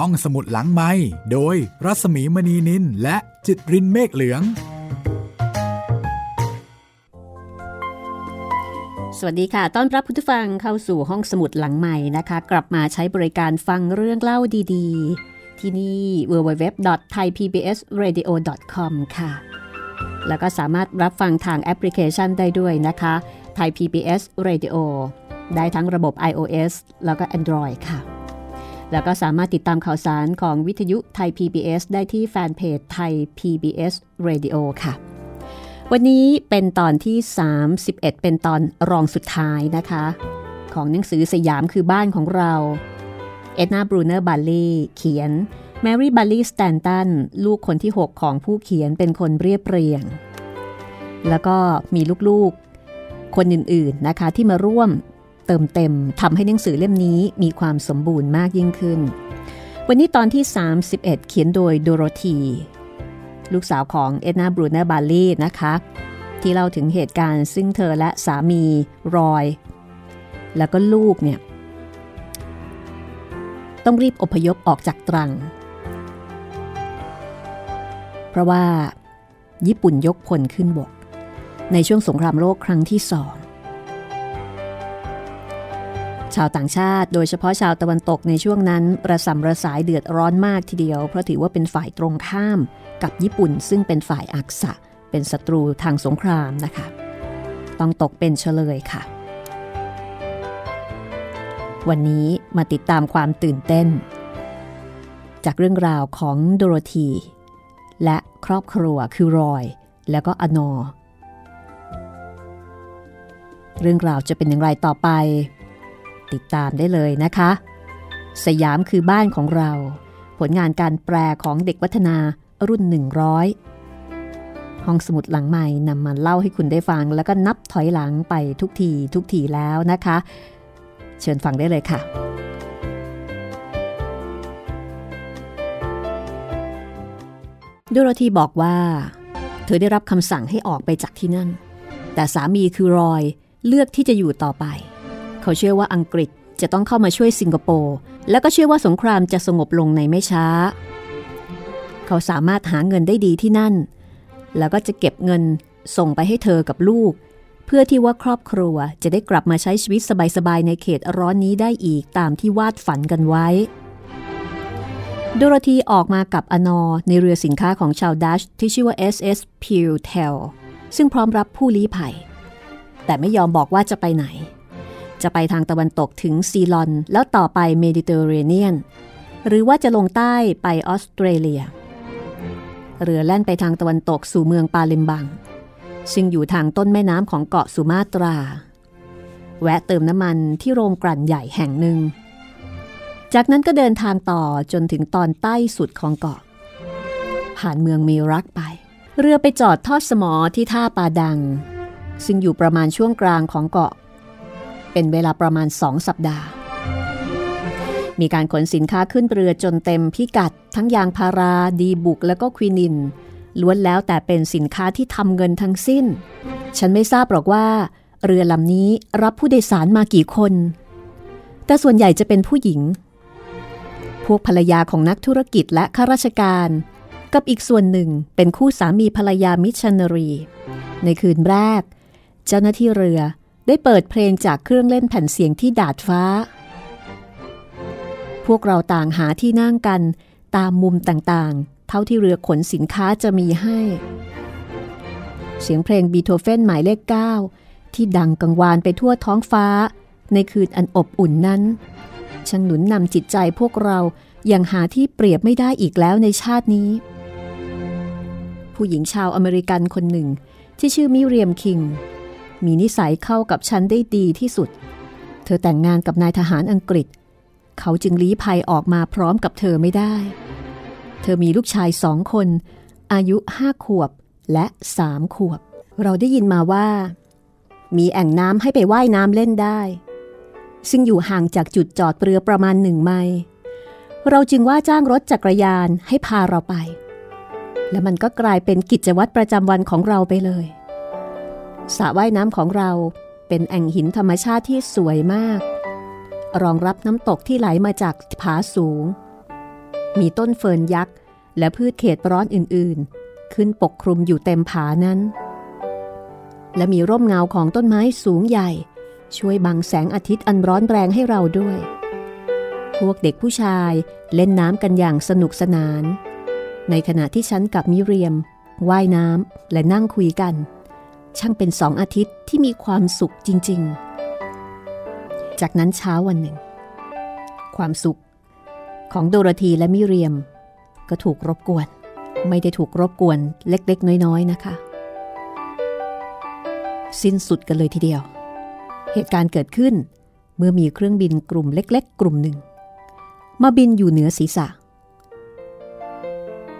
ห้องสมุดหลังไม้โดยรัสมีมณีนินและจิตรินเมฆเหลือง สวัสดีค่ะ ต้อนรับผู้ฟังเข้าสู่ห้องสมุดหลังใหม่นะคะ กลับมาใช้บริการฟังเรื่องเล่าดีๆ ที่นี่ www.thaipbsradio.com ค่ะ แล้วก็สามารถรับฟังทางแอปพลิเคชันได้ด้วยนะคะ Thai PBS Radio ได้ทั้งระบบ iOS แล้วก็ Android ค่ะ แล้วก็สามารถติดตามข่าวสารของวิทยุไทย PBS ได้ที่แฟนเพจ Thai PBS Radio ค่ะ วันนี้เป็นตอนที่ 31 เป็นตอนรองสุดท้ายนะคะ ของหนังสือสยามคือบ้านของเรา เอ็ดนาบรูเนอร์บัลลีเขียนแมรี่บัลลีสแตนตันลูกคนที่ 6 ของผู้เขียนเป็นคนเรียบเรียง แล้วก็มีลูกๆ คนอื่นๆนะคะที่มาร่วม เติมเต็มทำให้หนังสือเล่มนี้มีความสมบูรณ์มากยิ่งขึ้น วันนี้ตอนที่ 31 เขียนโดยโดโรธี ลูกสาวของเอ็ดนาบรูเนอร์บาลลีนะคะ ที่เล่าถึงเหตุการณ์ซึ่งเธอและสามีรอย แล้วก็ลูกเนี่ย ต้องรีบอพยพออกจากตรัง เพราะว่า ญี่ปุ่นยกพลขึ้นบก ในช่วงสงครามโลกครั้งที่สอง ชาวต่างชาติ โดยเฉพาะชาวตะวันตกในช่วงนั้น ระสำระสายเดือดร้อนมากทีเดียว เพราะถือว่าเป็นฝ่ายตรงข้ามกับญี่ปุ่น ซึ่งเป็นฝ่ายอักษะ เป็นศัตรูทางสงครามนะคะ ต้องตกเป็นเฉลยค่ะ วันนี้มาติดตามความตื่นเต้น จากเรื่องราวของโดโรธีและครอบครัวคือรอย แล้วก็อนอเรื่องราวจะเป็นอย่างไรต่อไป ติดตามได้เลยนะคะ สยามคือบ้านของเรา ผลงานการแปลของเด็กวัฒนารุ่น 100 ห้องสมุดหลังใหม่นำมาเล่าให้คุณได้ฟัง แล้วก็นับถอยหลังไปทุกทีทุกทีแล้วนะคะ เชิญฟังได้เลยค่ะดูโรธีบอกว่า เธอได้รับคำสั่งให้ออกไปจากที่นั่น แต่สามีคือรอยเลือกที่จะอยู่ต่อไป เขาเชื่อว่าอังกฤษจะต้องเข้ามาช่วยสิงคโปร์แล้วก็เชื่อว่าสงครามจะสงบลงในไม่ช้า เขาสามารถหาเงินได้ดีที่นั่น แล้วก็จะเก็บเงินส่งไปให้เธอกับลูก เพื่อที่ว่าครอบครัวจะได้กลับมาใช้ชีวิตสบายๆในเขตร้อนนี้ได้อีกตามที่วาดฝันกันไว้ โดโรธีออกมากับอนอในเรือสินค้าของชาวดัชที่ชื่อว่า SS p u r t e l ซึ่งพร้อมรับผู้ลี้ภัย แต่ไม่ยอมบอกว่าจะไปไหน จะไปทางตะวันตกถึงซีลอน แล้วต่อไปเมดิเตอร์เรเนียน หรือว่าจะลงใต้ไปออสเตรเลีย เรือแล่นไปทางตะวันตกสู่เมืองปาเลมบัง ซึ่งอยู่ทางต้นแม่น้ำของเกาะสุมาตรา แวะเติมน้ำมันที่โรงกลั่นใหญ่แห่งหนึ่ง จากนั้นก็เดินทางต่อจนถึงตอนใต้สุดของเกาะ ผ่านเมืองมีรักไป เรือไปจอดทอดสมอที่ท่าปาดัง ซึ่งอยู่ประมาณช่วงกลางของเกาะ เป็นเวลาประมาณสองสัปดาห์ มีการขนสินค้าขึ้นเรือจนเต็มพิกัด ทั้งยางพาราดีบุกและก็ควินิน ล้วนแล้วแต่เป็นสินค้าที่ทำเงินทั้งสิ้น ฉันไม่ทราบหรอกว่า เรือลำนี้รับผู้โดยสารมากี่คน แต่ส่วนใหญ่จะเป็นผู้หญิง พวกภรรยาของนักธุรกิจและข้าราชการกับอีกส่วนหนึ่งเป็นคู่สามีภรรยามิชชันนารี ในคืนแรก เจ้าหน้าที่เรือ ได้เปิดเพลงจากเครื่องเล่นแผ่นเสียงที่ดาดฟ้า พวกเราต่างหาที่นั่งกันตามมุมต่างๆ เท่าที่เรือขนสินค้าจะมีให้ เสียงเพลงบีโธเฟนหมายเลข 9 ที่ดังกังวานไปทั่วท้องฟ้า ในคืนอันอบอุ่นนั้นช่างหนุนนำจิตใจพวกเราอย่างหาที่เปรียบไม่ได้อีกแล้วในชาตินี้ ผู้หญิงชาวอเมริกันคนหนึ่งที่ชื่อมิเรียมคิง มีนิสัยเข้ากับฉันได้ดีที่สุด เธอแต่งงานกับนายทหารอังกฤษ เขาจึงลี้ภัยออกมาพร้อมกับเธอไม่ได้ เธอมีลูกชายสองคน อายุห้าขวบและสามขวบ เราได้ยินมาว่า มีแอ่งน้ำให้ไปไว่ายน้ำเล่นได้ ซึ่งอยู่ห่างจากจุดจอดเรือประมาณหนึ่งไมล์เราจึงว่าจ้างรถจักรยานให้พาเราไป และมันก็กลายเป็นกิจวัตรประจำวันของเราไปเลย สระว่ายน้ำของเราเป็นแอ่งหินธรรมชาติที่สวยมาก รองรับน้ำตกที่ไหลมาจากผาสูง มีต้นเฟิร์นยักษ์ และพืชเขตร้อนอื่นๆ ขึ้นปกคลุมอยู่เต็มผานั้น และมีร่มเงาของต้นไม้สูงใหญ่ ช่วยบังแสงอาทิตย์อันร้อนแรงให้เราด้วย พวกเด็กผู้ชายเล่นน้ำกันอย่างสนุกสนาน ในขณะที่ฉันกับมิเรียมว่ายน้ำและนั่งคุยกัน ช่างเป็นสองอาทิตย์ที่มีความสุขจริง ๆ จากนั้นเช้าวันหนึ่ง ความสุขของโดโรธีและมิเรียม ก็ถูกรบกวน ไม่ได้ถูกรบกวนเล็กๆ น้อยๆ นะคะ สิ้นสุดกันเลยทีเดียว เหตุการณ์เกิดขึ้นเมื่อมีเครื่องบินกลุ่มเล็ก ๆ กลุ่มหนึ่ง มาบินอยู่เหนือศีรษะ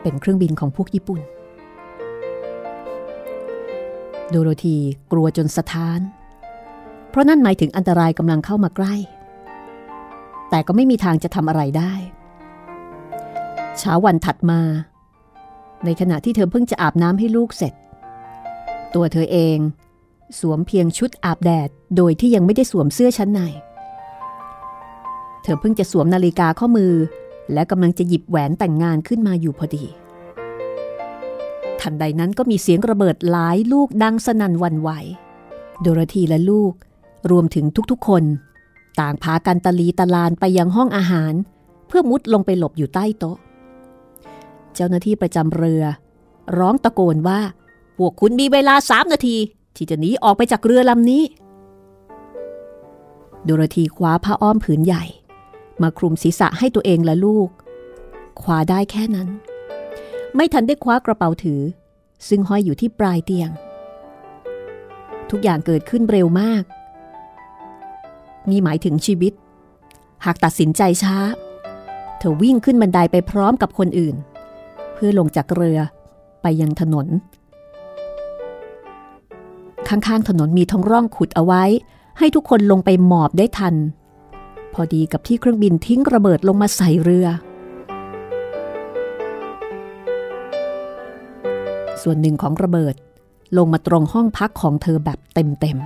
เป็นเครื่องบินของพวกญี่ปุ่น โดโรธีกลัวจนสะท้าน เพราะนั่นหมายถึงอันตรายกำลังเข้ามาใกล้ แต่ก็ไม่มีทางจะทำอะไรได้ เช้าวันถัดมา ในขณะที่เธอเพิ่งจะอาบน้ำให้ลูกเสร็จ ตัวเธอเองสวมเพียงชุดอาบแดดโดยที่ยังไม่ได้สวมเสื้อชั้นใน เธอเพิ่งจะสวมนาฬิกาข้อมือ และกำลังจะหยิบแหวนแต่งงานขึ้นมาอยู่พอดี ทันใดนั้นก็มีเสียงระเบิดหลายลูกดังสนั่นวันไหว โดโรธีและลูกรวมถึงทุกๆคน ต่างพากันตะลีตะลานไปยังห้องอาหาร เพื่อมุดลงไปหลบอยู่ใต้โต๊ะ เจ้าหน้าที่ประจำเรือ ร้องตะโกนว่า พวกคุณมีเวลาสามนาที ที่จะหนีออกไปจากเรือลำนี้ โดโรธีคว้าผ้าอ้อมผืนใหญ่ มาคลุมศีรษะให้ตัวเองและลูกคว้าได้แค่นั้น ไม่ทันได้คว้ากระเป๋าถือ ซึ่งห้อยอยู่ที่ปลายเตียง ทุกอย่างเกิดขึ้นเร็วมาก นี่หมายถึงชีวิต หากตัดสินใจช้า เธอวิ่งขึ้นบันไดไปพร้อมกับคนอื่น เพื่อลงจากเรือไปยังถนน ข้างๆถนนมีท้องร่องขุดเอาไว้ ให้ทุกคนลงไปหมอบได้ทัน พอดีกับที่เครื่องบินทิ้งระเบิดลงมาใส่เรือ ส่วนหนึ่งของระเบิด ลงมาตรงห้องพักของเธอแบบเต็ม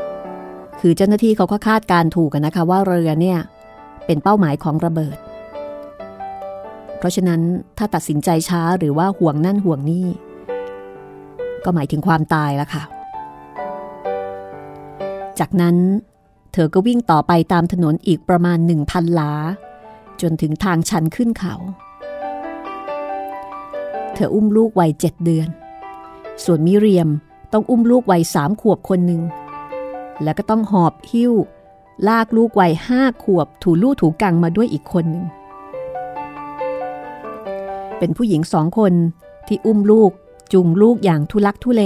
ๆ คือเจ้าหน้าที่เขาก็คาดการถูกกันนะคะว่าเรือเนี่ย เป็นเป้าหมายของระเบิด เพราะฉะนั้นถ้าตัดสินใจช้าหรือว่าห่วงนั่นห่วงนี่ ก็หมายถึงความตายแล้วค่ะ จากนั้นเธอก็วิ่งต่อไปตามถนนอีกประมาณหนึ่งพันหลา จนถึงทางชันขึ้นเขา เธออุ้มลูกวัยเจ็ดเดือน ส่วนมิเรียมต้องอุ้มลูกวัยสามขวบคนหนึ่ง แล้วก็ต้องหอบหิ้ว ลากลูกวัยห้าขวบ ถูลู่ถูกังมาด้วยอีกคนหนึ่ง เป็นผู้หญิงสองคนที่อุ้มลูกจูงลูกอย่างทุลักทุเล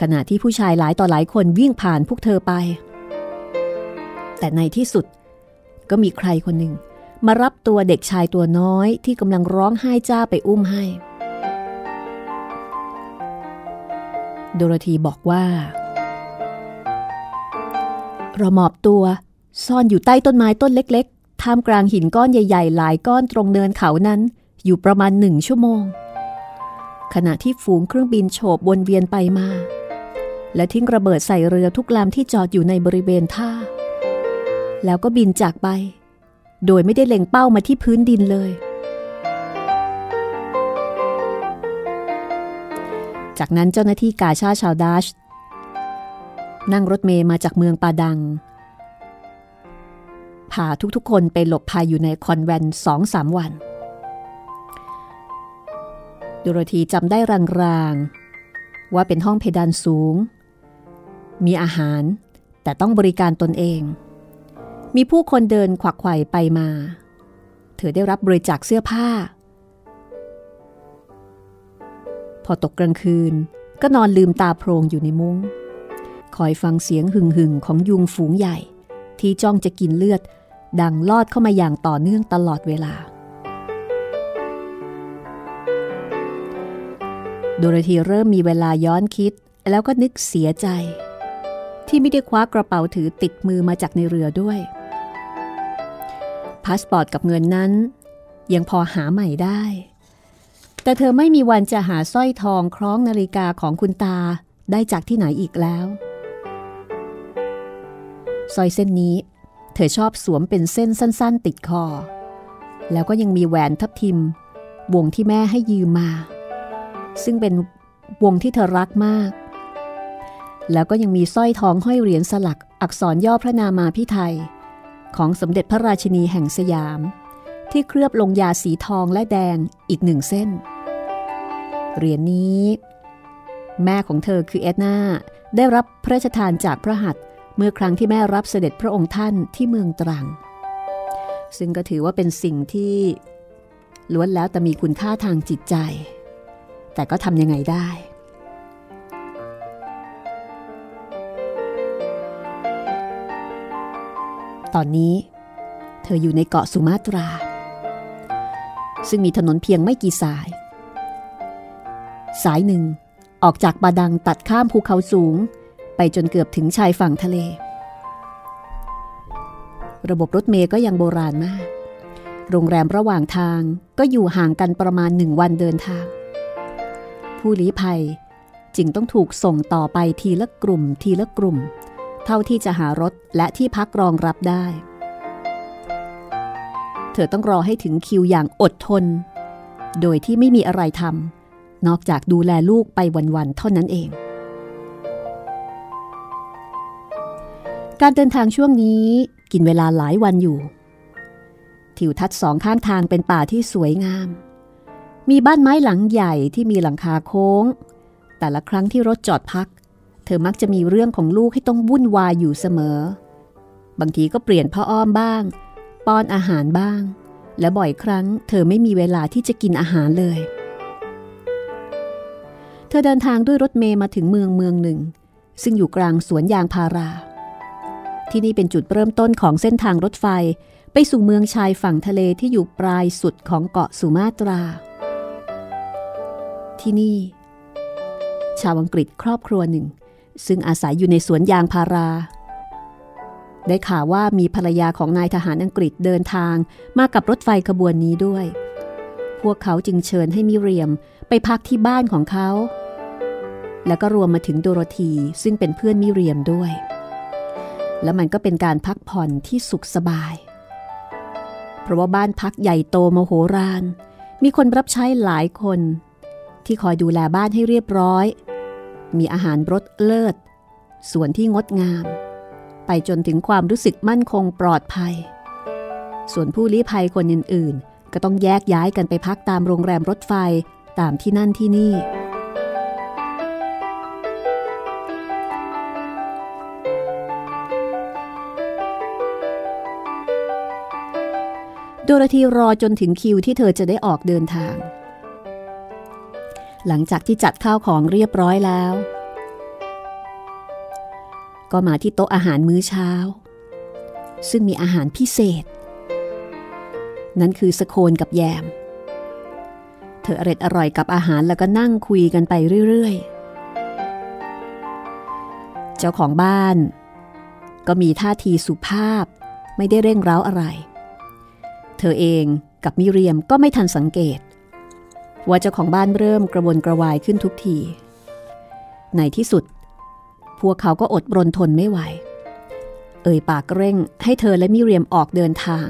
ขณะที่ผู้ชายหลายต่อหลายคนวิ่งผ่านพวกเธอไป แต่ในที่สุดก็มีใครคนหนึ่ง มารับตัวเด็กชายตัวน้อยที่กำลังร้องไห้จ้าไปอุ้มให้ โดโรธีบอกว่า เราหมอบตัวซ่อนอยู่ใต้ต้นไม้ต้นเล็กๆ ท่ามกลางหินก้อนใหญ่ ๆ หลายก้อนตรงเนินเขานั้น อยู่ประมาณหนึ่งชั่วโมง ขณะที่ฝูงเครื่องบินโฉบวนเวียนไปมา และทิ้งระเบิดใส่เรือทุกลำที่จอดอยู่ในบริเวณท่า แล้วก็บินจากไป โดยไม่ได้เล็งเป้ามาที่พื้นดินเลย จากนั้นเจ้าหน้าที่กาชาชาวดัชนั่งรถเมย์มาจากเมืองปาดังพาทุกๆคนไปหลบภัยอยู่ในคอนแวนต์สองสามวัน ดูโรธีจำได้รางๆ ว่าเป็นห้องเพดานสูง มีอาหารแต่ต้องบริการตนเอง มีผู้คนเดินขวักไขว่ไปมา เธอได้รับบริจาคเสื้อผ้า พอตกกลางคืนก็นอนลืมตาโพรงอยู่ในมุง้ง คอยฟังเสียงหึ่งหึ่งของยุงฝูงใหญ่ ที่จ้องจะกินเลือด ดังลอดเข้ามาอย่างต่อเนื่องตลอดเวลา โดโรธีเริ่มมีเวลาย้อนคิดแล้วก็นึกเสียใจ ที่ไม่ได้คว้ากระเป๋าถือติดมือมาจากในเรือด้วย พาสปอร์ตกับเงินนั้น ยังพอหาใหม่ได้ แต่เธอไม่มีวันจะหาสร้อยทองคล้องนาฬิกาของคุณตาได้จากที่ไหนอีกแล้วสร้อยเส้นนี้ เธอชอบสวมเป็นเส้นสั้น ๆ ติดคอ แล้วก็ยังมีแหวนทับทิม วงที่แม่ให้ยืมมา ซึ่งเป็นวงที่เธอรักมาก แล้วก็ยังมีสร้อยทองห้อยเหรียญสลักอักษรย่อพระนามาพิไทย ของสมเด็จพระราชินีแห่งสยาม ที่เคลือบลงยาสีทองและแดงอีกหนึ่งเส้น เหรียญนี้ แม่ของเธอคือเอ็ดนาได้รับพระราชทานจากพระหัตถ์เมื่อครั้งที่แม่รับเสด็จพระองค์ท่านที่เมืองตรัง ซึ่งก็ถือว่าเป็นสิ่งที่ล้วนแล้วแต่มีคุณค่าทางจิตใจ แต่ก็ทำยังไงได้ อนนี้ เธออยู่ในเกาะสุมาตรา ซึ่งมีถนนเพียงไม่กี่สาย สายหนึ่งออกจากบาดังตัดข้ามภูเขาสูง ไปจนเกือบถึงชายฝั่งทะเล ระบบรถเมย์ก็ยังโบราณมาก โรงแรมระหว่างทางก็อยู่ห่างกันประมาณหนึ่งวันเดินทาง ผู้ลี้ภัยจึงต้องถูกส่งต่อไปทีละกลุ่มทีละกลุ่ม เท่าที่จะหารถและที่พักรองรับได้ เธอต้องรอให้ถึงคิวอย่างอดทน โดยที่ไม่มีอะไรทำนอกจากดูแลลูกไปวันๆเท่านั้นเอง การเดินทางช่วงนี้กินเวลาหลายวันอยู่ ทิวทัศน์สองข้างทางเป็นป่าที่สวยงาม มีบ้านไม้หลังใหญ่ที่มีหลังคาโค้ง แต่ละครั้งที่รถจอดพัก เธอมักจะมีเรื่องของลูกให้ต้องวุ่นวายอยู่เสมอ บางทีก็เปลี่ยนพ่ออ้อมบ้าง ป้อนอาหารบ้าง และบ่อยครั้ง เธอไม่มีเวลาที่จะกินอาหารเลย เธอเดินทางด้วยรถเมย์มาถึงเมืองเมืองหนึ่ง ซึ่งอยู่กลางสวนยางพารา ที่นี่เป็นจุดเริ่มต้นของเส้นทางรถไฟไปสู่เมืองชายฝั่งทะเลที่อยู่ปลายสุดของเกาะสุมาตรา ที่นี่ ชาวอังกฤษครอบครัวหนึ่ง ซึ่งอาศัยอยู่ในสวนยางพารา ได้ข่าวว่ามีภรรยาของนายทหารอังกฤษเดินทางมากับรถไฟขบวนนี้ด้วย พวกเขาจึงเชิญให้มิเรียมไปพักที่บ้านของเขา แล้วก็รวมมาถึงโดโรธีซึ่งเป็นเพื่อนมิเรียมด้วย และมันก็เป็นการพักผ่อนที่สุขสบาย เพราะว่าบ้านพักใหญ่โตมโหฬารมีคนรับใช้หลายคน ที่คอยดูแลบ้านให้เรียบร้อย มีอาหารรสเลิศส่วนที่งดงาม ไปจนถึงความรู้สึกมั่นคงปลอดภัย ส่วนผู้ลี้ภัยคนอื่นๆ ก็ต้องแยกย้ายกันไปพักตามโรงแรมรถไฟตามที่นั่นที่นี่ โดรธีรอจนถึงคิวที่เธอจะได้ออกเดินทาง หลังจากที่จัดข้าวของเรียบร้อยแล้ว ก็มาที่โต๊ะอาหารมื้อเช้า ซึ่งมีอาหารพิเศษ นั่นคือสโคนกับแยม เธออร่อยอร่อยกับอาหารแล้วก็นั่งคุยกันไปเรื่อยๆ เจ้าของบ้าน ก็มีท่าทีสุภาพไม่ได้เร่งเร้าอะไร เธอเองกับมิเรียมก็ไม่ทันสังเกต ว่าเจ้าของบ้านเริ่มกระวนกระวายขึ้นทุกที ในที่สุด พวกเขาก็อดรนทนไม่ไหว เอ่ยปากเร่งให้เธอและมิเรียมออกเดินทาง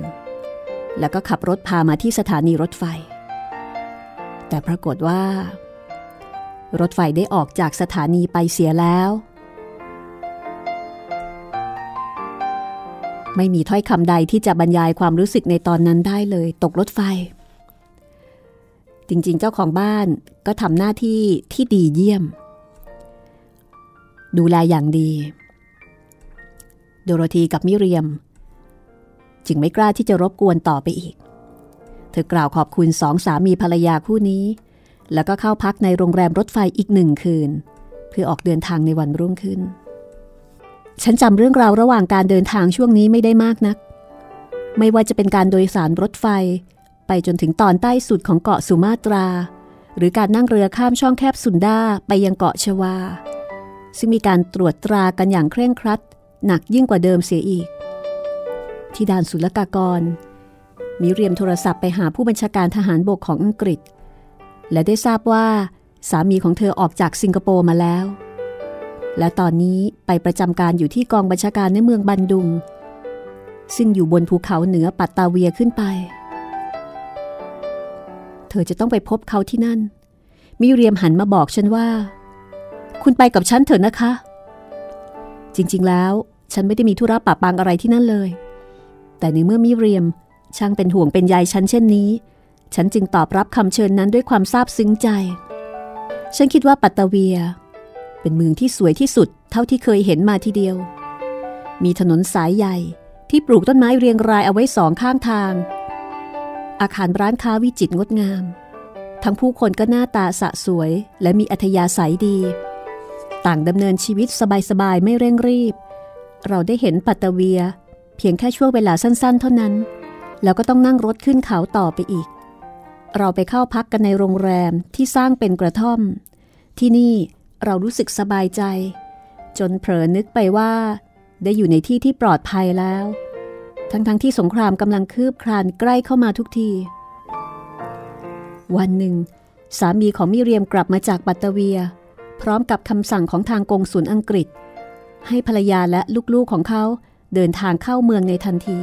แล้วก็ขับรถพามาที่สถานีรถไฟ แต่ปรากฏว่า รถไฟได้ออกจากสถานีไปเสียแล้ว ไม่มีถ้อยคำใดที่จะบรรยายความรู้สึกในตอนนั้นได้เลย ตกรถไฟ จริงๆ เจ้าของบ้านก็ทำหน้าที่ที่ดีเยี่ยม ดูแลอย่างดี โดโรธีกับมิเรียม จึงไม่กล้าที่จะรบกวนต่อไปอีก เธอกล่าวขอบคุณสองสามีภรรยาคู่นี้ แล้วก็เข้าพักในโรงแรมรถไฟอีกหนึ่งคืน เพื่อออกเดินทางในวันรุ่งขึ้น ฉันจำเรื่องราวระหว่างการเดินทางช่วงนี้ไม่ได้มากนัก ไม่ว่าจะเป็นการโดยสารรถไฟ ไปจนถึงตอนใต้สุดของเกาะสุมาตรา หรือการนั่งเรือข้ามช่องแคบสุนดาไปยังเกาะชวา ซึ่งมีการตรวจตรากันอย่างเคร่งครัด หนักยิ่งกว่าเดิมเสียอีก ที่ด่านศุลกากรมีเรียมโทรศัพท์ไปหาผู้บัญชาการทหารบกของอังกฤษ และได้ทราบว่า สามีของเธอออกจากสิงคโปร์มาแล้ว และตอนนี้ไปประจำการอยู่ที่กองบัญชาการในเมืองบันดุงซึ่งอยู่บนภูเขาเหนือปัตตาเวียขึ้นไป เธอจะต้องไปพบเขาที่นั่น มิเรียมหันมาบอกฉันว่า คุณไปกับฉันเถอะนะคะ จริงๆแล้วฉันไม่ได้มีธุระปะปังอะไรที่นั่นเลย แต่ในเมื่อมิเรียมช่างเป็นห่วงเป็นใยฉันเช่นนี้ ฉันจึงตอบรับคำเชิญนั้นด้วยความซาบซึ้งใจ ฉันคิดว่าปัตตาเวีย เป็นเมืองที่สวยที่สุดเท่าที่เคยเห็นมาทีเดียว มีถนนสายใหญ่ที่ปลูกต้นไม้เรียงรายเอาไว้สองข้างทาง อาคารร้านค้าวิจิตรงดงาม ทั้งผู้คนก็หน้าตาสะสวย และมีอัธยาศัยดี ต่างดำเนินชีวิตสบายๆ ไม่เร่งรีบ เราได้เห็นปัตตาเวีย เพียงแค่ช่วงเวลาสั้นๆ เท่านั้น แล้วก็ต้องนั่งรถขึ้นเขาต่อไปอีก เราไปเข้าพักกันในโรงแรมที่สร้างเป็นกระท่อม ที่นี่เรารู้สึกสบายใจ จนเผลอนึกไปว่า ได้อยู่ในที่ที่ปลอดภัยแล้ว ทั้งๆทที่สงครามกำลังคืบคลานใกล้เข้ามาทุกที วันหนึ่ง สามีของมิเรียมกลับมาจากปัตเตเวีย พร้อมกับคำสั่งของทางกงสุลอังกฤษ ให้ภรรยาและลูกๆของเขาเดินทางเข้าเมืองในทันที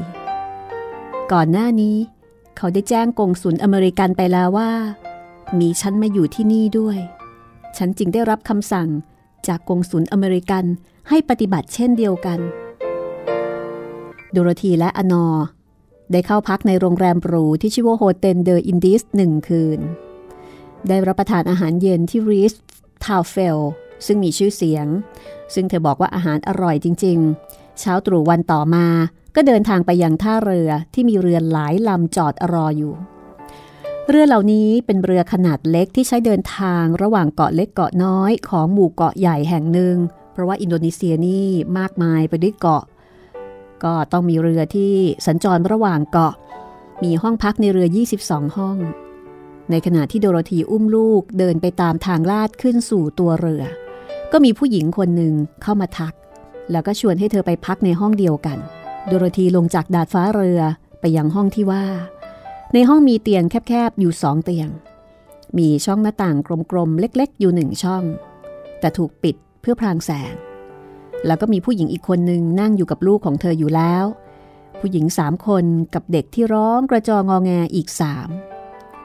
ก่อนหน้านี้ เขาได้แจ้งกงสุลอเมริกันไปแล้วว่า มีฉันมาอยู่ที่นี่ด้วย ฉันจึงได้รับคำสั่งจากกงสุลอเมริกันให้ปฏิบัติเช่นเดียวกัน โดโรธีและอนอ ได้เข้าพักในโรงแรมหรูที่ชื่อว่า Hotel des Indes หนึ่งคืน ได้รับประทานอาหารเย็นที่ rijsttafel ซึ่งมีชื่อเสียง ซึ่งเธอบอกว่าอาหารอร่อยจริง ๆ เช้าตรู่วันต่อมา ก็เดินทางไปยังท่าเรือที่มีเรือหลายลำจอดรออยู่ เรือเหล่านี้เป็นเรือขนาดเล็กที่ใช้เดินทางระหว่างเกาะเล็กเกาะน้อยของหมู่เกาะใหญ่แห่งหนึ่ง เพราะว่าอินโดนีเซียนี่มากมายไปด้วยเกาะ ก็ต้องมีเรือที่สัญจรระหว่างเกาะ มีห้องพักในเรือ 22 ห้อง ในขณะที่โดโรธีอุ้มลูกเดินไปตามทางลาดขึ้นสู่ตัวเรือ ก็มีผู้หญิงคนหนึ่งเข้ามาทัก แล้วก็ชวนให้เธอไปพักในห้องเดียวกัน โดโรธีลงจากดาดฟ้าเรือไปยังห้องที่ว่า ในห้องมีเตียงแคบๆอยู่สองเตียง มีช่องหน้าต่างกลมๆเล็กๆ อยู่หนึ่งช่อง แต่ถูกปิดเพื่อพรางแสง แล้วก็มีผู้หญิงอีกคนหนึ่งนั่งอยู่กับลูกของเธออยู่แล้ว ผู้หญิงสามคนกับเด็กที่ร้องกระจองอแงอีกสาม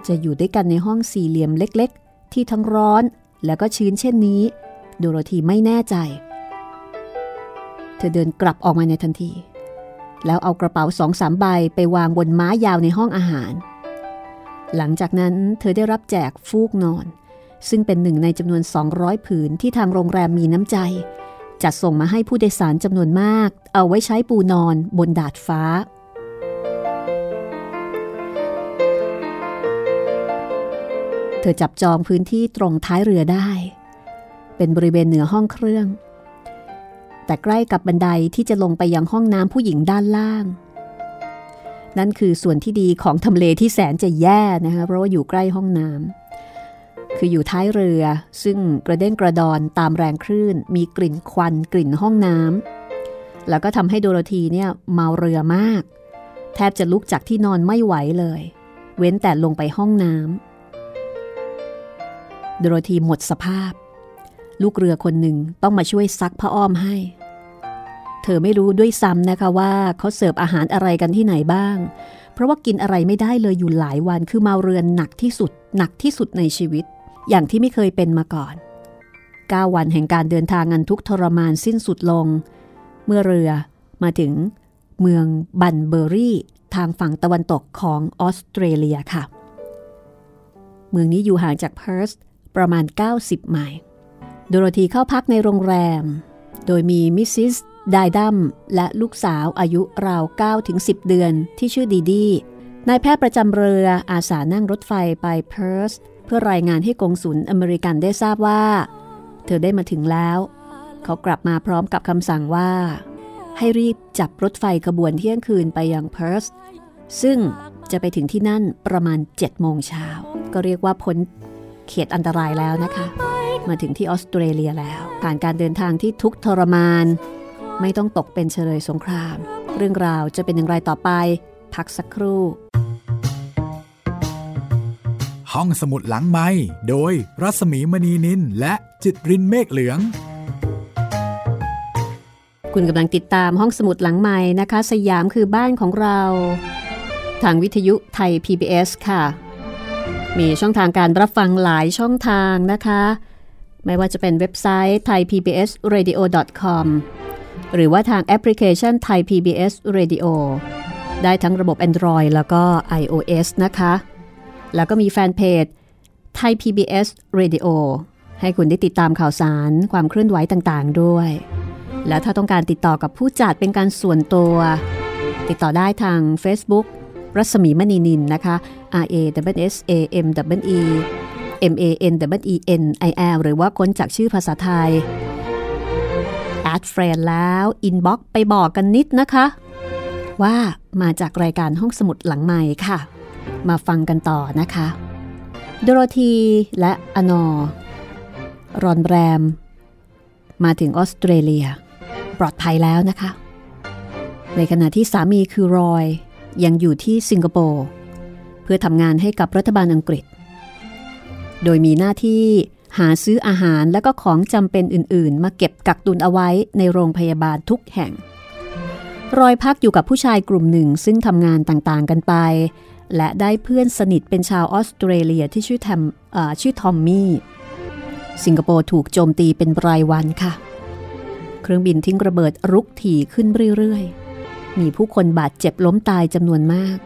จะอยู่ด้วยกันในห้องสี่เหลี่ยมเล็กๆ ที่ทั้งร้อนแล้วก็ชื้นเช่นนี้ โดโรธีไม่แน่ใจ เธอเดินกลับออกมาในทันที แล้วเอากระเป๋าสองสามใบไปวางบนม้ายาวในห้องอาหาร หลังจากนั้นเธอได้รับแจกฟูกนอน ซึ่งเป็นหนึ่งในจำนวน 200 ผืนที่ทางโรงแรมมีน้ำใจ จัดส่งมาให้ผู้โดยสารจำนวนมาก เอาไว้ใช้ปูนอนบนดาดฟ้า เธอจับจองพื้นที่ตรงท้ายเรือได้ เป็นบริเวณเหนือห้องเครื่อง แต่ใกล้กับบันไดที่จะลงไปยังห้องน้ำผู้หญิงด้านล่าง นั่นคือส่วนที่ดีของทำเลที่แสนจะแย่นะคะเพราะว่าอยู่ใกล้ห้องน้ำ คืออยู่ท้ายเรือ ซึ่งกระเด้งกระดอนตามแรงคลื่น มีกลิ่นควันกลิ่นห้องน้ำแล้วก็ทำให้โดโรธีเนี่ยเมาเรือมาก แทบจะลุกจากที่นอนไม่ไหวเลย เว้นแต่ลงไปห้องน้ำโดโรธีหมดสภาพ ลูกเรือคนหนึ่งต้องมาช่วยซักผ้าอ้อมให้ เธอไม่รู้ด้วยซ้ำนะคะว่าเขาเสิร์ฟอาหารอะไรกันที่ไหนบ้างเพราะว่ากินอะไรไม่ได้เลยอยู่หลายวันคือเมาเรือนหนักที่สุด หนักที่สุดในชีวิต อย่างที่ไม่เคยเป็นมาก่อน 9 วันแห่งการเดินทางอันทุกทรมานสิ้นสุดลง เมื่อเรือมาถึงเมืองบันเบอรี่ทางฝั่งตะวันตกของออสเตรเลียค่ะ เมืองนี้อยู่ห่างจากเพิร์ทประมาณ 90 ไมล์ โดโรธีเข้าพักในโรงแรม โดยมีมิสซิสไดดัมและลูกสาวอายุราว9-10 เดือนที่ชื่อดีดีนายแพทย์ประจำเรืออาสานั่งรถไฟไปเพิร์ท เพื่อรายงานให้กงสุลอเมริกันได้ทราบว่า เธอได้มาถึงแล้ว เขากลับมาพร้อมกับคำสั่งว่า ให้รีบจับรถไฟขบวนเที่ยงคืนไปยังเพิร์สซึ่งจะไปถึงที่นั่นประมาณ7โมงเช้าก็เรียกว่าพ้นเขตอันตรายแล้วนะคะ มาถึงที่ออสเตรเลียแล้ว ผ่านการเดินทางที่ทุกทรมาน ไม่ต้องตกเป็นเฉลยสงคราม เรื่องราวจะเป็นอย่างไรต่อไป พักสักครู่ ห้องสมุดหลังไม้โดยรัสมีมณีนินและจิตรินเมฆเหลือง คุณกำลังติดตามห้องสมุดหลังใหม่นะคะ สยามคือบ้านของเรา ทางวิทยุไทย PBS ค่ะ มีช่องทางการรับฟังหลายช่องทางนะคะ ไม่ว่าจะเป็นเว็บไซต์ thaipbsradio.com หรือว่าทางแอปพลิเคชัน Thai PBS Radio ได้ทั้งระบบ Android แล้วก็ iOS นะคะ แล้วก็มีแฟนเพจ Thai PBS Radio ให้คุณได้ติดตามข่าวสารความเคลื่อนไหวต่างๆด้วย และถ้าต้องการติดต่อกับผู้จัดเป็นการส่วนตัว ติดต่อได้ทาง Facebook รัศมีมณีนินนะคะ R A W S A M W E M A N W E N I L หรือว่าค้นจากชื่อภาษาไทยadd friend แล้ว inbox ไปบอกกันนิดนะคะ ว่ามาจากรายการห้องสมุดหลังใหม่ค่ะ มาฟังกันต่อนะคะ โดโรธีและอนอรอนแรม มาถึงออสเตรเลีย ปลอดภัยแล้วนะคะ ในขณะที่สามีคือรอย ยังอยู่ที่สิงคโปร์เพื่อทำงานให้กับรัฐบาลอังกฤษ โดยมีหน้าที่หาซื้ออาหารและก็ของจำเป็นอื่นๆ มาเก็บกักตุนเอาไว้ในโรงพยาบาลทุกแห่ง รอยพักอยู่กับผู้ชายกลุ่มหนึ่งซึ่งทำงานต่างๆกันไป และได้เพื่อนสนิทเป็นชาวออสเตรเลียที่ชื่อทมชื่อทอมมี่ สิงคโปร์ถูกโจมตีเป็นรายวันค่ะ เครื่องบินทิ้งระเบิดรุกถี่ขึ้นเรื่อยๆ มีผู้คนบาดเจ็บล้มตายจำนวนมาก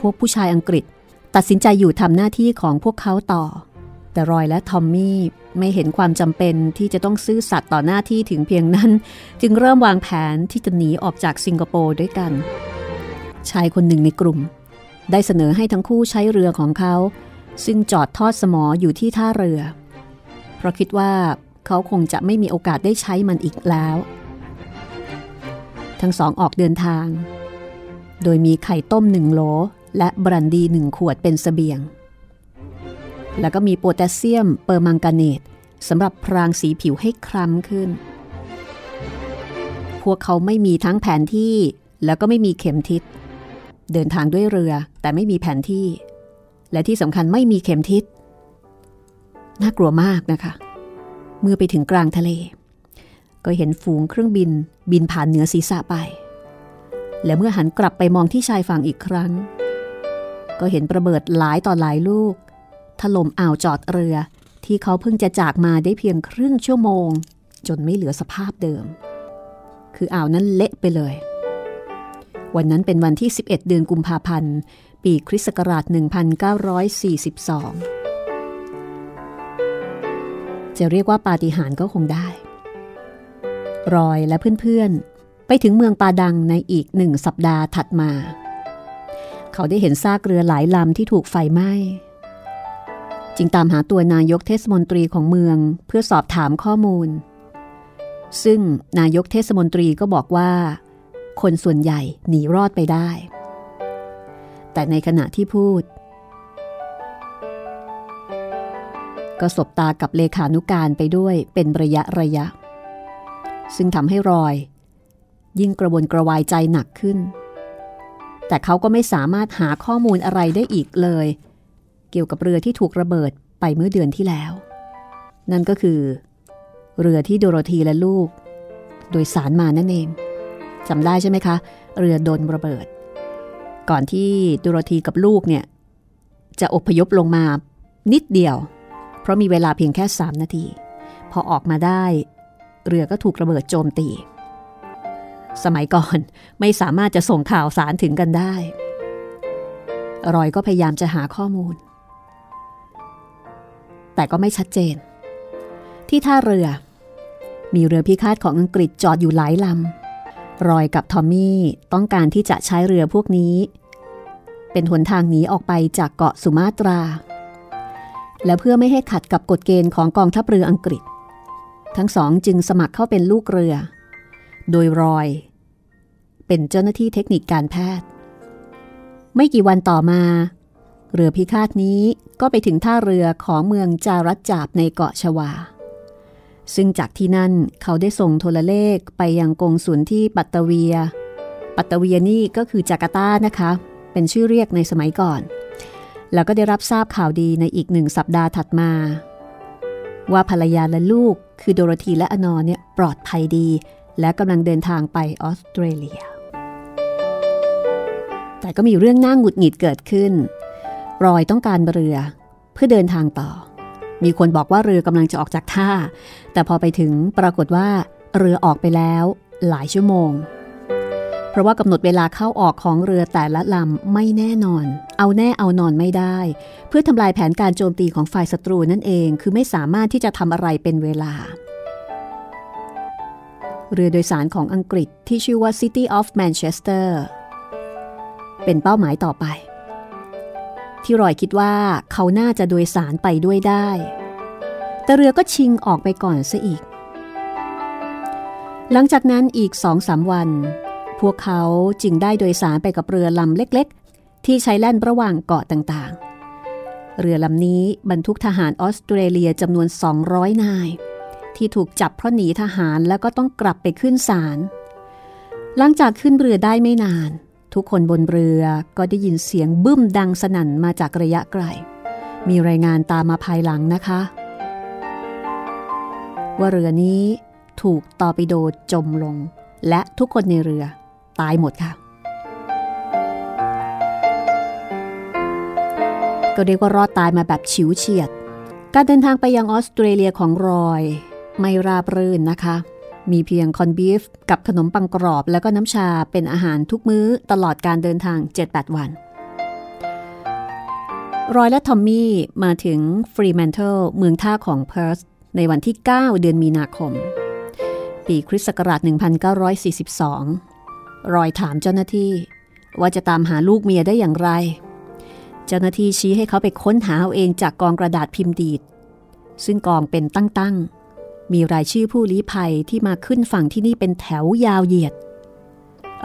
พวกผู้ชายอังกฤษตัดสินใจอยู่ทำหน้าที่ของพวกเขาต่อ แต่รอยและทอมมี่ไม่เห็นความจำเป็นที่จะต้องซื่อสัตย์ต่อหน้าที่ถึงเพียงนั้น จึงเริ่มวางแผนที่จะหนีออกจากสิงคโปร์ด้วยกัน ชายคนหนึ่งในกลุ่ม ได้เสนอให้ทั้งคู่ใช้เรือของเขา ซึ่งจอดทอดสมออยู่ที่ท่าเรือ เพราะคิดว่าเขาคงจะไม่มีโอกาสได้ใช้มันอีกแล้ว ทั้งสองออกเดินทาง โดยมีไข่ต้มหนึ่งโหลและบรันดีหนึ่งขวดเป็นสเสบียง แล้วก็มีโพแทสเซียมเปอร์มังกาเนตสำหรับพรางสีผิวให้คล้ำขึ้น พวกเขาไม่มีทั้งแผนที่แล้วก็ไม่มีเข็มทิศ เดินทางด้วยเรือแต่ไม่มีแผนที่ และที่สำคัญไม่มีเข็มทิศ น่ากลัวมากนะคะ เมื่อไปถึงกลางทะเล ก็เห็นฝูงเครื่องบินบินผ่านเหนือศีรษะไป และเมื่อหันกลับไปมองที่ชายฝั่งอีกครั้ง ก็เห็นระเบิดหลายต่อหลายลูก ถล่มอ่าวจอดเรือที่เขาเพิ่งจะจากมาได้เพียงครึ่งชั่วโมง จนไม่เหลือสภาพเดิม คืออ่าวนั้นเละไปเลย วันนั้นเป็นวันที่ 11 เดือนกุมภาพันธ์ ปีคริสต์ศักราช 1942 จะเรียกว่าปาฏิหาริย์ก็คงได้ รอยและเพื่อนๆ ไปถึงเมืองปาดังในอีกหนึ่งสัปดาห์ถัดมา เขาได้เห็นซากเรือหลายลำที่ถูกไฟไหม้จึงตามหาตัวนายกเทศมนตรีของเมืองเพื่อสอบถามข้อมูล ซึ่งนายกเทศมนตรีก็บอกว่า คนส่วนใหญ่หนีรอดไปได้ แต่ในขณะที่พูด ก็สบตากับเลขานุการไปด้วยเป็นระยะระยะ ซึ่งทำให้รอย ยิ่งกระวนกระวายใจหนักขึ้น แต่เขาก็ไม่สามารถหาข้อมูลอะไรได้อีกเลย เกี่ยวกับเรือที่ถูกระเบิดไปเมื่อเดือนที่แล้ว นั่นก็คือ เรือที่โดโรธีและลูก โดยสารมานั่นเอง จำได้ใช่ไหมคะ เรือโดนระเบิด ก่อนที่โดโรธีกับลูกเนี่ย จะอพยพลงมานิดเดียว เพราะมีเวลาเพียงแค่สามนาที พอออกมาได้ เรือก็ถูกระเบิดโจมตี สมัยก่อนไม่สามารถจะส่งข่าวสารถึงกันได้ รอยก็พยายามจะหาข้อมูล แต่ก็ไม่ชัดเจน ที่ท่าเรือ มีเรือพิฆาตของอังกฤษจอดอยู่หลายลำ รอยกับทอมมี่ต้องการที่จะใช้เรือพวกนี้ เป็นหนทางหนีออกไปจากเกาะสุมาตรา และเพื่อไม่ให้ขัดกับกฎเกณฑ์ของกองทัพเรืออังกฤษ ทั้งสองจึงสมัครเข้าเป็นลูกเรือ โดยรอย เป็นเจ้าหน้าที่เทคนิคการแพทย์ ไม่กี่วันต่อมา เรือพิฆาตนี้ก็ไปถึงท่าเรือของเมืองจารัจจาบในเกาะชวา ซึ่งจากที่นั่นเขาได้ส่งโทรเลขไปยังกงสุลที่ปัตตเวีย ปัตตเวียนี่ก็คือจาการ์ตานะคะ เป็นชื่อเรียกในสมัยก่อน แล้วก็ได้รับทราบข่าวดีในอีกหนึ่งสัปดาห์ถัดมา ว่าภรรยาและลูกคือโดโรธีและอนอเนี่ยปลอดภัยดี และกำลังเดินทางไปออสเตรเลีย แต่ก็มีเรื่องน่าหงุดหงิดเกิดขึ้น รอยต้องการเรือเพื่อเดินทางต่อ มีคนบอกว่าเรือกำลังจะออกจากท่า แต่พอไปถึงปรากฏว่าเรือออกไปแล้วหลายชั่วโมง เพราะว่ากำหนดเวลาเข้าออกของเรือแต่ละลำไม่แน่นอน เอาแน่เอานอนไม่ได้ เพื่อทำลายแผนการโจมตีของฝ่ายศัตรูนั่นเอง คือไม่สามารถที่จะทำอะไรเป็นเวลา เรือโดยสารของอังกฤษที่ชื่อว่า City of Manchester เป็นเป้าหมายต่อไป ที่รอยคิดว่าเขาน่าจะโดยสารไปด้วยได้ แต่เรือก็ชิงออกไปก่อนซะอีก หลังจากนั้นอีกสองสามวัน พวกเขาจึงได้โดยสารไปกับเรือลำเล็กๆ ที่ใช้แล่นระหว่างเกาะต่างๆ เรือลำนี้บรรทุกทหารออสเตรเลียจำนวน 200 นาย ที่ถูกจับเพราะหนีทหารแล้วก็ต้องกลับไปขึ้นศาลหลังจากขึ้นเรือได้ไม่นาน ทุกคนบนเรือก็ได้ยินเสียงบึ้มดังสนั่นมาจากระยะไกล มีรายงานตามมาภายหลังนะคะ ว่าเรือนี้ถูกตอปิโดจมลง และทุกคนในเรือตายหมดค่ะ ก็เรียกว่ารอดตายมาแบบฉิวเฉียด การเดินทางไปยังออสเตรเลียของรอย ไม่ราบรื่นนะคะ มีเพียงคอนบีฟกับขนมปังกรอบ แล้วก็น้ำชาเป็นอาหารทุกมื้อตลอดการเดินทาง 7-8 วัน รอยและทอมมี่มาถึงฟรีแมนเทลเมืองท่าของเพิร์สในวันที่ 9 เดือนมีนาคม ปีคริสต์ศักราช 1942 รอยถามเจ้าหน้าที่ ว่าจะตามหาลูกเมียได้อย่างไร เจ้าหน้าที่ชี้ให้เขาไปค้นหาเอาเองจากกองกระดาษพิมพ์ดีด ซึ่งกองเป็นตั้งๆ มีรายชื่อผู้ลี้ภัยที่มาขึ้นฝั่งที่นี่เป็นแถวยาวเหยียด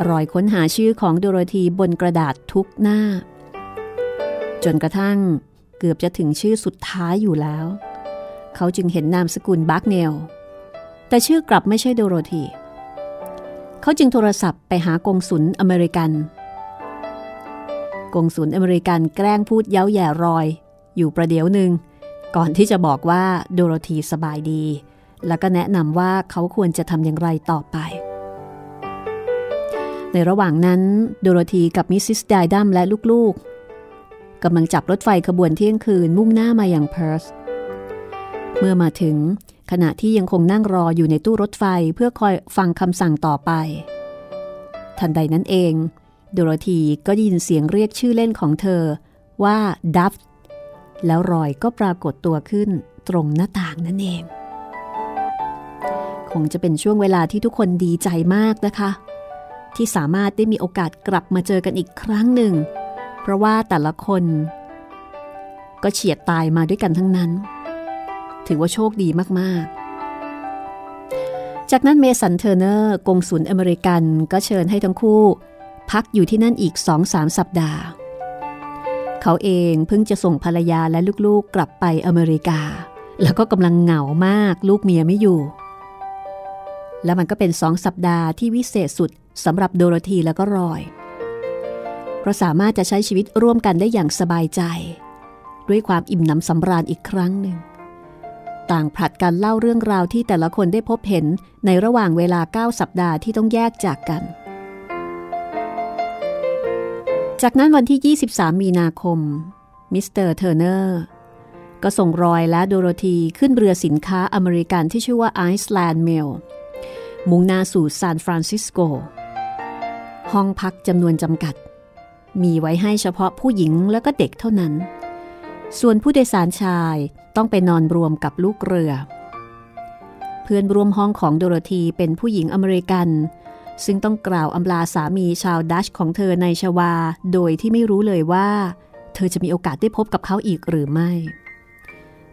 รอยค้นหาชื่อของโดโรธีบนกระดาษทุกหน้า จนกระทั่งเกือบจะถึงชื่อสุดท้ายอยู่แล้ว เขาจึงเห็นนามสกุลบักเนล แต่ชื่อกลับไม่ใช่โดโรธีเขาจึงโทรศัพท์ไปหากงสุลอเมริกัน กงสุลอเมริกันแกล้งพูดเย้าแหย่รอย อยู่ประเดี๋ยวหนึ่งก่อนที่จะบอกว่าโดโรธีสบายดี แล้วก็แนะนำว่าเขาควรจะทำอย่างไรต่อไป ในระหว่างนั้นโดโรธีกับมิสซิสไดดัมและลูกๆกำลังจับรถไฟขบวนเที่ยงคืนมุ่งหน้ามาอย่างเพิร์สเมื่อมาถึงขณะที่ยังคงนั่งรออยู่ในตู้รถไฟเพื่อคอยฟังคำสั่งต่อไป ทันใดนั้นเอง โดโรธีก็ยินเสียงเรียกชื่อเล่นของเธอว่าดัฟแล้วรอยก็ปรากฏตัวขึ้นตรงหน้าต่างนั่นเอง คงจะเป็นช่วงเวลาที่ทุกคนดีใจมากนะคะ ที่สามารถได้มีโอกาสกลับมาเจอกันอีกครั้งหนึ่ง เพราะว่าแต่ละคน ก็เฉียดตายมาด้วยกันทั้งนั้น ถือว่าโชคดีมากๆจากนั้นเมสันเทอร์เนอร์กงสุลอเมริกันก็เชิญให้ทั้งคู่ พักอยู่ที่นั่นอีกสองสามสัปดาห์ เขาเองเพิ่งจะส่งภรรยาและลูกๆกลับไปอเมริกา แล้วก็กำลังเหงามากลูกเมียไม่อยู่ และมันก็เป็นสองสัปดาห์ที่วิเศษสุดสำหรับโดโรธีและก็รอย เพราะสามารถจะใช้ชีวิตร่วมกันได้อย่างสบายใจ ด้วยความอิ่มหนำสำราญอีกครั้งหนึ่ง ต่างผลัดกันเล่าเรื่องราวที่แต่ละคนได้พบเห็นในระหว่างเวลา 9 สัปดาห์ที่ต้องแยกจากกัน จากนั้นวันที่ 23 มีนาคม มิสเตอร์เทอร์เนอร์ก็ส่งรอยและโดโรธีขึ้นเรือสินค้าอเมริกันที่ชื่อว่า Island Mail มุ่งหน้าสู่ซานฟรานซิสโก ห้องพักจำนวนจำกัด มีไว้ให้เฉพาะผู้หญิงและก็เด็กเท่านั้น ส่วนผู้โดยสารชายต้องไปนอนรวมกับลูกเรือ เพื่อนร่วมห้องของโดโรธีเป็นผู้หญิงอเมริกัน ซึ่งต้องกล่าวอำลาสามีชาวดัตช์ของเธอในชวา โดยที่ไม่รู้เลยว่า เธอจะมีโอกาสได้พบกับเขาอีกหรือไม่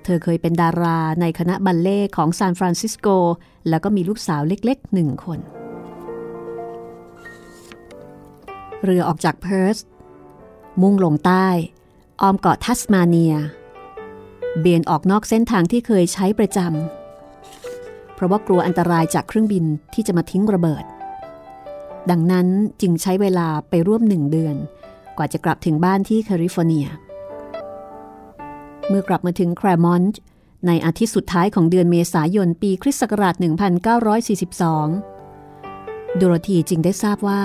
เธอเคยเป็นดาราในคณะบัลเลต์ของซานฟรานซิสโก แล้วก็มีลูกสาวเล็กๆหนึ่งคน เรือออกจากเพิร์สมุ่งลงใต้ ออมเกาะทัสมาเนีย เบียนออกนอกเส้นทางที่เคยใช้ประจำ เพราะว่ากลัวอันตรายจากเครื่องบินที่จะมาทิ้งระเบิด ดังนั้นจึงใช้เวลาไปร่วมหนึ่งเดือน กว่าจะกลับถึงบ้านที่แคลิฟอร์เนีย เมื่อกลับมาถึงแครมอนต์ในอาทิตย์สุดท้ายของเดือนเมษายนปีคริสต์ศักราช 1942 โดโรธีจึงได้ทราบว่า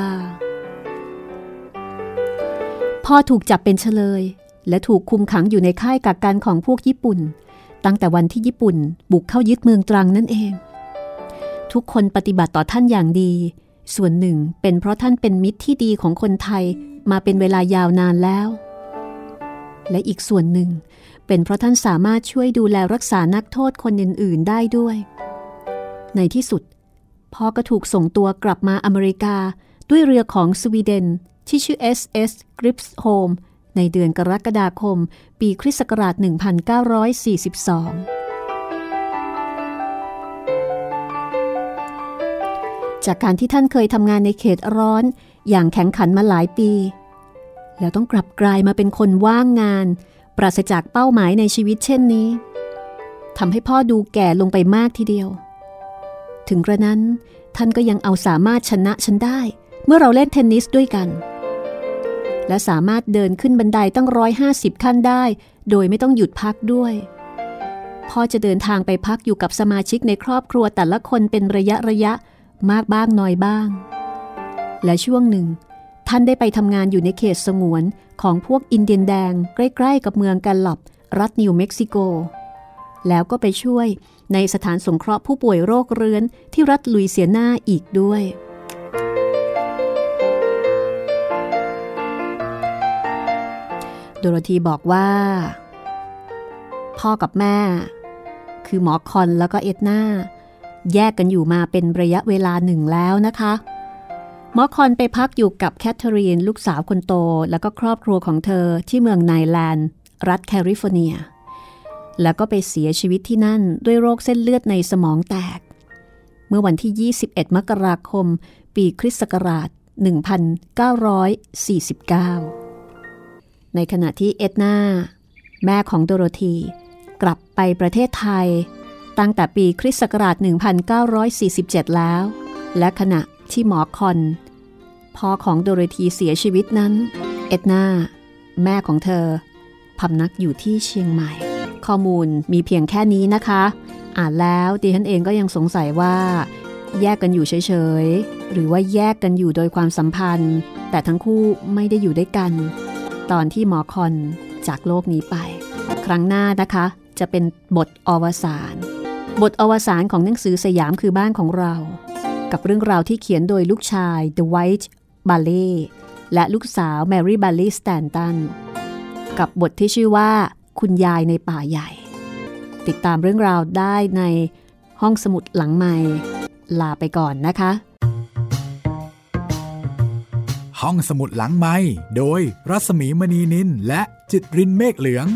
พ่อถูกจับเป็นเฉลย และถูกคุมขังอยู่ในค่ายกักกันของพวกญี่ปุ่น ตั้งแต่วันที่ญี่ปุ่นบุกเข้ายึดเมืองตรังนั่นเอง ทุกคนปฏิบัติต่อท่านอย่างดี ส่วนหนึ่งเป็นเพราะท่านเป็นมิตรที่ดีของคนไทยมาเป็นเวลายาวนานแล้ว และอีกส่วนหนึ่ง เป็นเพราะท่านสามารถช่วยดูแลรักษานักโทษคนอื่น ๆ ได้ด้วย ในที่สุด พ่อก็ถูกส่งตัวกลับมาอเมริกาด้วยเรือของสวีเดน ที่ชื่อ SS Gripsholm ในเดือนกรกฎาคม ปีคริสต์ศักราช 1942 จากการที่ท่านเคยทำงานในเขตร้อนอย่างแข็งขันมาหลายปี แล้วต้องกลับกลายมาเป็นคนว่างงาน ปราศจากเป้าหมายในชีวิตเช่นนี้ทำให้พ่อดูแก่ลงไปมากทีเดียว ถึงกระนั้นท่านก็ยังเอาสามารถชนะฉันได้ เมื่อเราเล่นเทนนิสด้วยกัน และสามารถเดินขึ้นบันไดตั้งร้อยห้าสิบขั้นได้ โดยไม่ต้องหยุดพักด้วย พ่อจะเดินทางไปพักอยู่กับสมาชิกในครอบครัวแต่ละคนเป็นระยะระยะมากบ้างน้อยบ้าง และช่วงหนึ่ง ท่านได้ไปทำงานอยู่ในเขตสงวนของพวกอินเดียนแดง ใกล้ ๆ กับเมืองกันหลับรัฐนิวเม็กซิโก แล้วก็ไปช่วยในสถานสงเคราะห์ผู้ป่วยโรคเรื้อนที่รัฐลุยเซียนาอีกด้วย โดโรธีบอกว่า พ่อกับแม่ คือหมอคอนแล้วก็เอ็ดนาแยกกันอยู่มาเป็นระยะเวลาหนึ่งแล้วนะคะ หมอคอนไปพักอยู่กับแคทเธอรีนลูกสาวคนโต แล้วก็ครอบครัวของเธอที่เมืองไนแลนด์ รัฐแคลิฟอร์เนีย แล้วก็ไปเสียชีวิตที่นั่นด้วยโรคเส้นเลือดในสมองแตก เมื่อวันที่ 21 มกราคม ปีคริสต์ศักราช 1949 ในขณะที่เอ็ดนาแม่ของโดโรธีกลับไปประเทศไทย ตั้งแต่ปีคริสต์ศักราช 1947 แล้ว และขณะที่หมอคอน พ่อของโดโรธีเสียชีวิตนั้น เอ็ดนาแม่ของเธอพำนักอยู่ที่เชียงใหม่ ข้อมูลมีเพียงแค่นี้นะคะ อ่านแล้วดิฉันเองก็ยังสงสัยว่า แยกกันอยู่เฉยๆ หรือว่าแยกกันอยู่โดยความสัมพันธ์ แต่ทั้งคู่ไม่ได้อยู่ด้วยกัน ตอนที่หมอคอนจากโลกนี้ไป ครั้งหน้านะคะ จะเป็นบทอวสาน บทอวสานของหนังสือสยามคือบ้านของเรา กับเรื่องราวที่เขียนโดยลูกชาย The White Ballet และลูกสาว Mary b a l l y Stanton กับบทที่ชื่อว่า คุณยายในป่าใหญ่ ติดตามเรื่องราวได้ในห้องสมุดหลังใหม่ ลาไปก่อนนะคะ ห้องสมุดหลังไม้โดยรัสมีมณีนินและจิตรินเมฆเหลือง